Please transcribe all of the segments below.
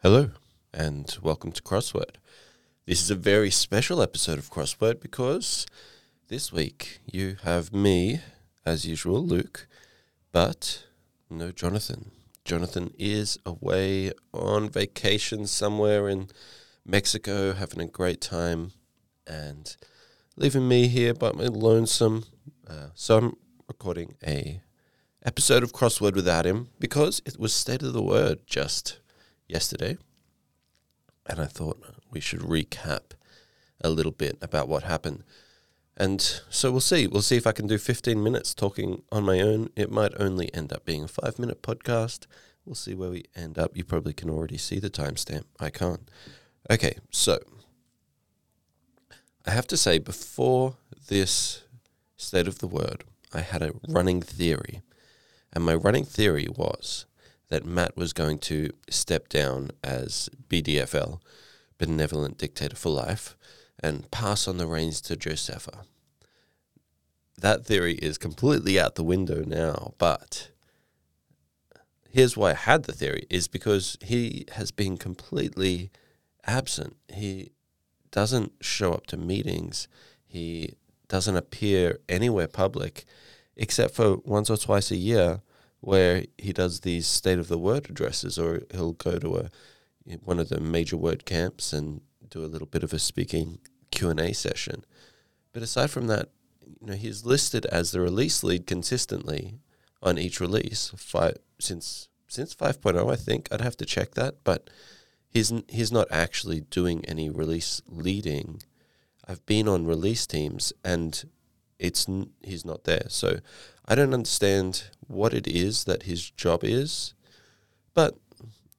Hello, and welcome to Crossword. This is a very special episode of Crossword because this week you have me, as usual, Luke, but no Jonathan. Jonathan is away on vacation somewhere in Mexico, having a great time, and leaving me here by my lonesome. Uh, so I'm recording a episode of Crossword without him because it was State of the Word just yesterday, and I thought we should recap a little bit about what happened. And so we'll see. We'll see if I can do 15 minutes talking on my own. It might only end up being a five minute podcast. We'll see where we end up. You probably can already see the timestamp. I can't. Okay, so I have to say, before this state of the word, I had a running theory. And my running theory was that Matt was going to step down as BDFL, Benevolent Dictator for Life, and pass on the reins to Josepha. That theory is completely out the window now, but here's why I had the theory is because he has been completely absent. He doesn't show up to meetings. He doesn't appear anywhere public except for once or twice a year where he does these state of the word addresses or he'll go to a one of the major word camps and do a little bit of a speaking Q&A session. But aside from that, you know, he's listed as the release lead consistently on each release. Five, since since 5.0 I think. I'd have to check that but he's he's not actually doing any release leading. I've been on release teams and it's he's not there. So I don't understand what it is that his job is but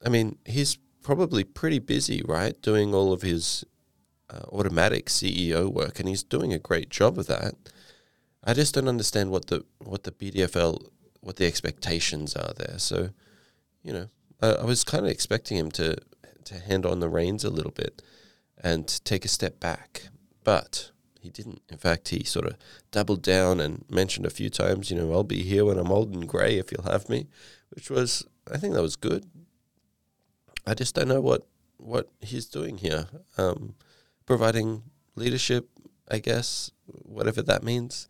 I mean he's probably pretty busy right doing all of his uh, Automattic CEO work and he's doing a great job of that. I just don't understand what the what the BDFL what the expectations are there. So you know, I, I was kind of expecting him to to hand on the reins a little bit and take a step back, but he didn't. In fact, he sort of doubled down and mentioned a few times, you know, I'll be here when I'm old and grey if you'll have me, which was, I think that was good. I just don't know what what he's doing here, um, providing leadership, I guess, whatever that means.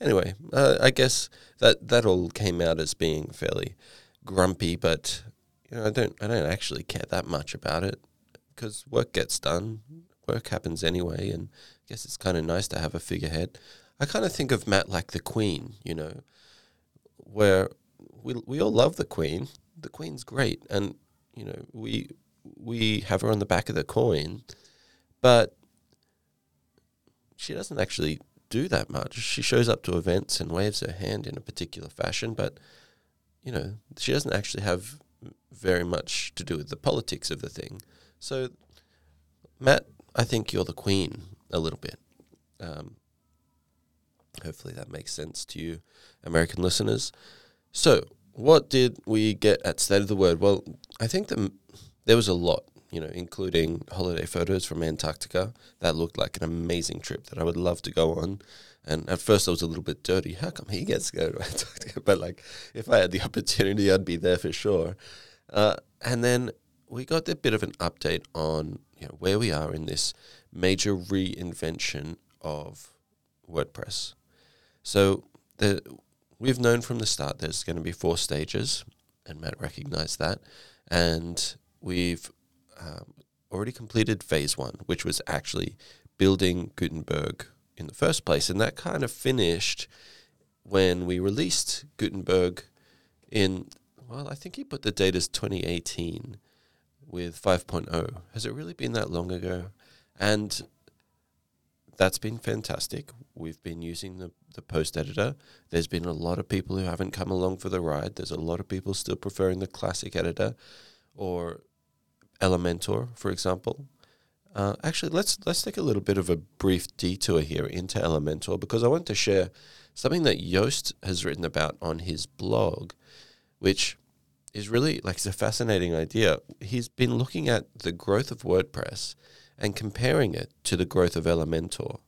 Anyway, uh, I guess that that all came out as being fairly grumpy, but you know, I don't I don't actually care that much about it because work gets done. Work happens anyway, and I guess it's kind of nice to have a figurehead. I kind of think of Matt like the Queen, you know, where we we all love the Queen. The Queen's great, and you know we we have her on the back of the coin, but she doesn't actually do that much. She shows up to events and waves her hand in a particular fashion, but you know, she doesn't actually have very much to do with the politics of the thing. So, Matt, I think you're the queen a little bit. Um, hopefully that makes sense to you, American listeners. So, what did we get at State of the Word? Well, I think the, there was a lot, you know, including holiday photos from Antarctica. That looked like an amazing trip that I would love to go on. And at first I was a little bit dirty. How come he gets to go to Antarctica? But like, if I had the opportunity, I'd be there for sure. Uh, and then we got a bit of an update on you know where we are in this major reinvention of WordPress. So the we've known from the start there's going to be four stages, and Matt recognized that, and we've um, already completed phase one, which was actually building Gutenberg in the first place. And that kind of finished when we released Gutenberg in, well, I think he put the date as 2018 with 5.0. Has it really been that long ago? And that's been fantastic. We've been using the, the post editor. There's been a lot of people who haven't come along for the ride. There's a lot of people still preferring the classic editor or Elementor, for example. Uh, actually, let's let's take a little bit of a brief detour here into Elementor because I want to share something that Yoast has written about on his blog, which is really like it's a fascinating idea. He's been looking at the growth of WordPress and comparing it to the growth of Elementor.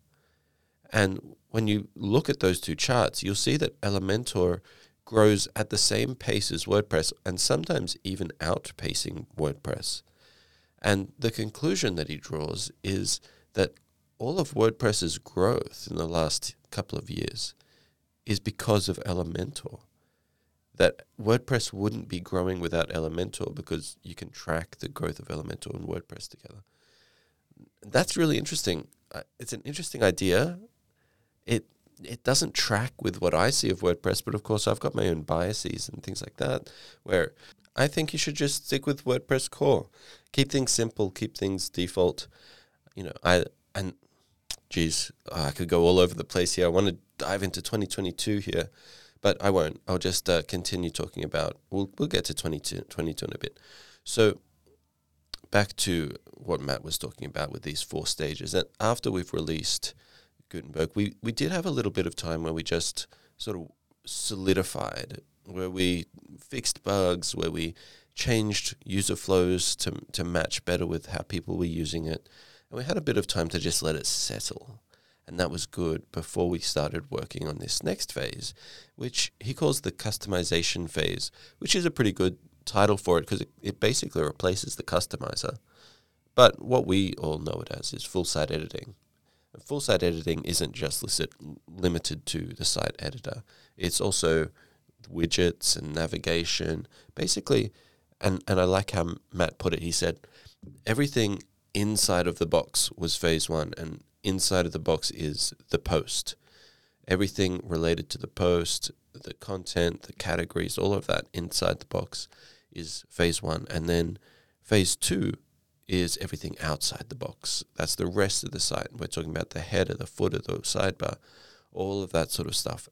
And when you look at those two charts, you'll see that Elementor grows at the same pace as WordPress and sometimes even outpacing WordPress. And the conclusion that he draws is that all of WordPress's growth in the last couple of years is because of Elementor. That WordPress wouldn't be growing without Elementor because you can track the growth of Elementor and WordPress together. That's really interesting. Uh, it's an interesting idea. It it doesn't track with what I see of WordPress, but of course I've got my own biases and things like that. Where I think you should just stick with WordPress core, keep things simple, keep things default. You know, I and geez, I could go all over the place here. I want to dive into 2022 here, but I won't. I'll just uh, continue talking about. We'll we'll get to 22, 22 in a bit. So back to what Matt was talking about with these four stages. And after we've released Gutenberg, we, we did have a little bit of time where we just sort of solidified, where we fixed bugs, where we changed user flows to, to match better with how people were using it. And we had a bit of time to just let it settle. And that was good before we started working on this next phase, which he calls the customization phase, which is a pretty good title for it because it, it basically replaces the customizer. But what we all know it as is full site editing. Full site editing isn't just listed, limited to the site editor. It's also widgets and navigation. Basically, and, and I like how Matt put it. He said everything inside of the box was phase one, and inside of the box is the post. Everything related to the post, the content, the categories, all of that inside the box is phase one. And then phase two is everything outside the box. That's the rest of the site. We're talking about the header, the footer, the sidebar, all of that sort of stuff.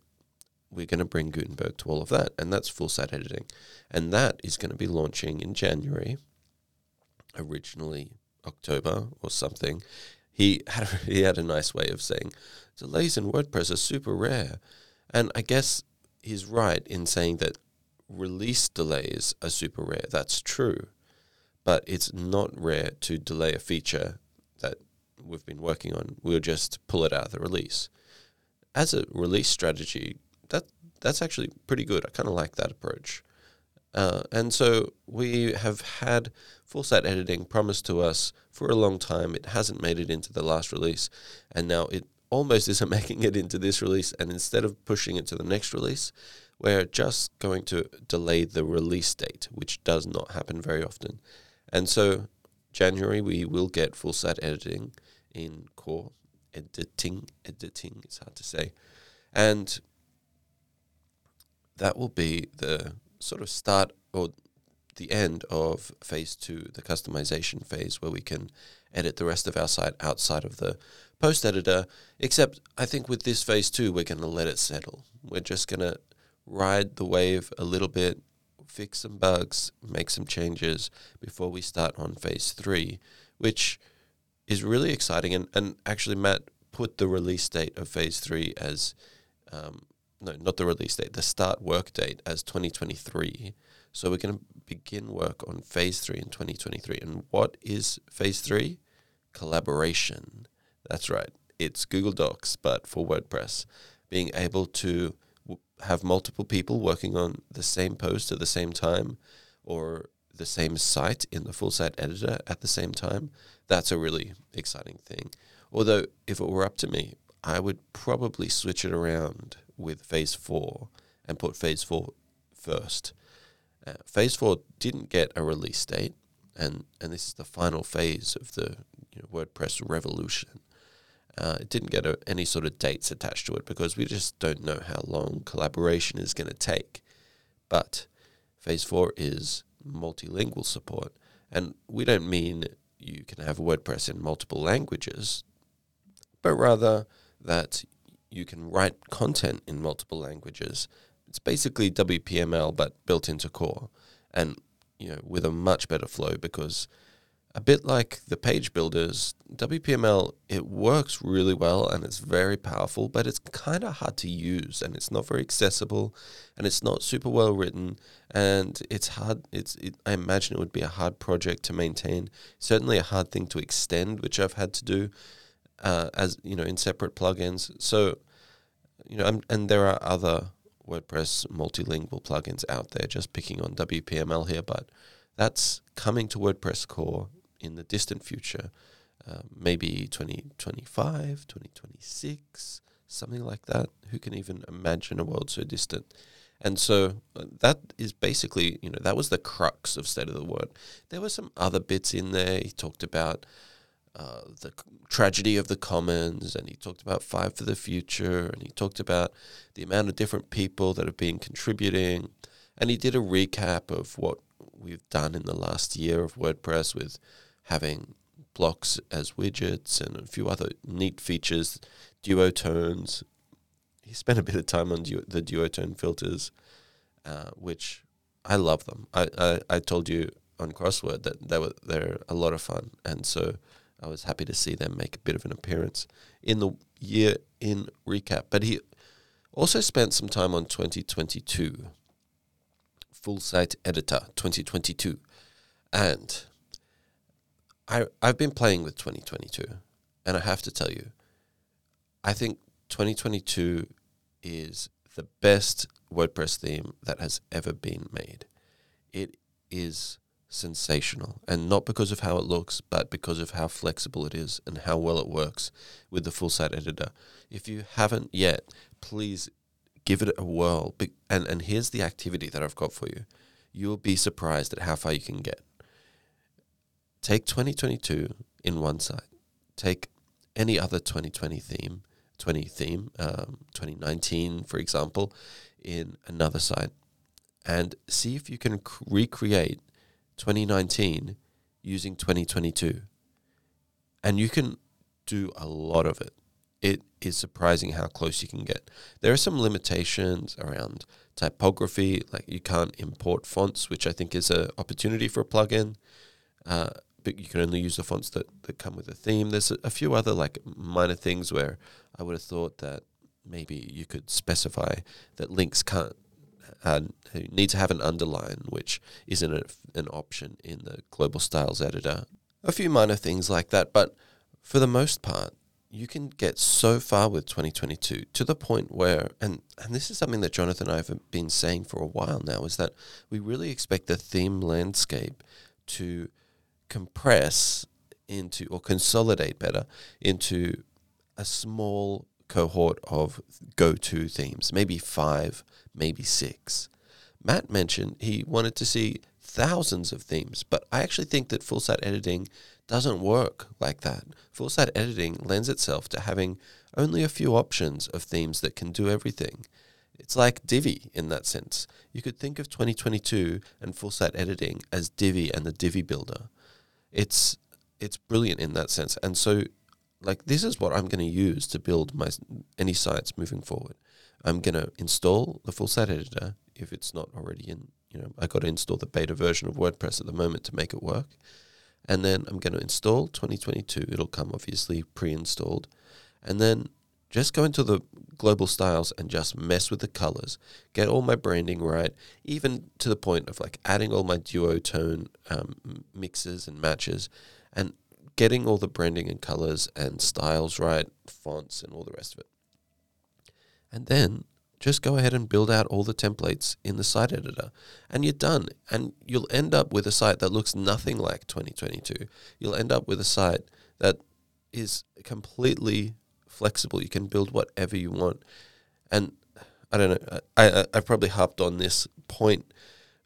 We're going to bring Gutenberg to all of that, and that's full site editing. And that is going to be launching in January, originally October or something. He had a, he had a nice way of saying delays in WordPress are super rare, and I guess he's right in saying that release delays are super rare. That's true but it's not rare to delay a feature that we've been working on. We'll just pull it out of the release. As a release strategy, that that's actually pretty good. I kind of like that approach. Uh, and so we have had full site editing promised to us for a long time. It hasn't made it into the last release, and now it almost isn't making it into this release. And instead of pushing it to the next release, we're just going to delay the release date, which does not happen very often. And so January we will get full site editing in core editing. Editing is hard to say. And that will be the sort of start or the end of phase two, the customization phase, where we can edit the rest of our site outside of the post editor. Except I think with this phase two, we're going to let it settle. We're just going to ride the wave a little bit, fix some bugs, make some changes before we start on phase three, which is really exciting. And, and actually, Matt put the release date of phase three as um, no, not the release date, the start work date as 2023. So we're going to begin work on phase three in 2023. And what is phase three? Collaboration. That's right. It's Google Docs, but for WordPress. Being able to have multiple people working on the same post at the same time or the same site in the full site editor at the same time, that's a really exciting thing. Although, if it were up to me, I would probably switch it around with phase four and put phase four first. Uh, phase four didn't get a release date, and, and this is the final phase of the you know, WordPress revolution. Uh, it didn't get a, any sort of dates attached to it because we just don't know how long collaboration is going to take. But phase four is multilingual support. And we don't mean you can have WordPress in multiple languages, but rather that you can write content in multiple languages. It's basically WPML but built into core and you know with a much better flow because a bit like the page builders, WPML, it works really well and it's very powerful, but it's kind of hard to use and it's not very accessible and it's not super well written and it's hard. It's it, I imagine it would be a hard project to maintain. Certainly a hard thing to extend, which I've had to do uh, as you know in separate plugins. So you know, I'm, and there are other WordPress multilingual plugins out there. Just picking on WPML here, but that's coming to WordPress core in the distant future, uh, maybe 2025, 2026, something like that. Who can even imagine a world so distant? And so uh, that is basically, you know, that was the crux of State of the Word. There were some other bits in there. He talked about uh, the tragedy of the commons, and he talked about Five for the Future, and he talked about the amount of different people that have been contributing. And he did a recap of what we've done in the last year of WordPress with having blocks as widgets and a few other neat features, duotones. He spent a bit of time on du- the duotone filters, uh, which I love them. I, I, I told you on Crossword that they were they're a lot of fun, and so I was happy to see them make a bit of an appearance in the year in recap. But he also spent some time on 2022, Full Site Editor 2022, and I I've been playing with 2022, and I have to tell you, I think 2022 is the best WordPress theme that has ever been made. It is sensational, and not because of how it looks, but because of how flexible it is and how well it works with the full site editor. If you haven't yet, please give it a whirl. And and here's the activity that I've got for you. You'll be surprised at how far you can get. Take 2022 in one site. Take any other 2020 theme, 20 theme, um, 2019, for example, in another site, and see if you can c- recreate 2019 using 2022. And you can do a lot of it. It is surprising how close you can get. There are some limitations around typography, like you can't import fonts, which I think is an opportunity for a plugin. Uh, but you can only use the fonts that, that come with a theme. There's a, a few other like minor things where I would have thought that maybe you could specify that links can't uh, need to have an underline, which isn't a, an option in the global styles editor. A few minor things like that, but for the most part, you can get so far with 2022 to the point where, and, and this is something that Jonathan and I have been saying for a while now, is that we really expect the theme landscape to compress into or consolidate better into a small cohort of go to themes, maybe five, maybe six. Matt mentioned he wanted to see thousands of themes, but I actually think that full site editing doesn't work like that. Full site editing lends itself to having only a few options of themes that can do everything. It's like Divi in that sense. You could think of 2022 and full site editing as Divi and the Divi builder. It's it's brilliant in that sense. And so like this is what I'm going to use to build my any sites moving forward. I'm going to install the full site editor if it's not already in. You know, I got to install the beta version of WordPress at the moment to make it work, and then I'm going to install 2022. It'll come obviously pre-installed, and then just go into the global styles and just mess with the colors, get all my branding right, even to the point of like adding all my duotone um, mixes and matches, and getting all the branding and colors and styles right, fonts and all the rest of it. And then just go ahead and build out all the templates in the site editor and you're done. And you'll end up with a site that looks nothing like 2022. You'll end up with a site that is completely flexible. You can build whatever you want. And I don't know, I, I, I probably harped on this point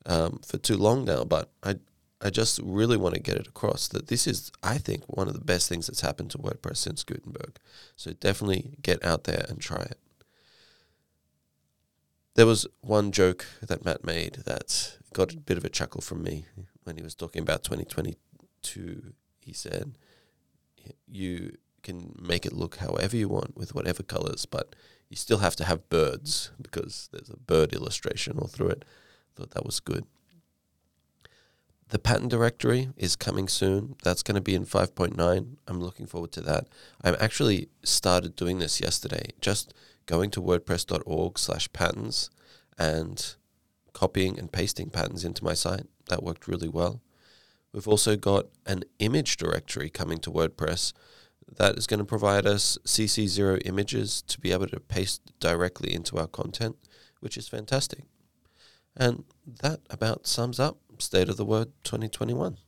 um, for too long now, but I, I just really want to get it across that this is, I think, one of the best things that's happened to WordPress since Gutenberg. So definitely get out there and try it. There was one joke that Matt made that got a bit of a chuckle from me when he was talking about 2022. He said, You can make it look however you want with whatever colors, but you still have to have birds because there's a bird illustration all through it. I Thought that was good. The pattern directory is coming soon. That's going to be in 5.9. I'm looking forward to that. I actually started doing this yesterday, just going to wordpress.org slash patterns and copying and pasting patterns into my site. That worked really well. We've also got an image directory coming to WordPress that is going to provide us CC0 images to be able to paste directly into our content, which is fantastic. And that about sums up State of the Word 2021.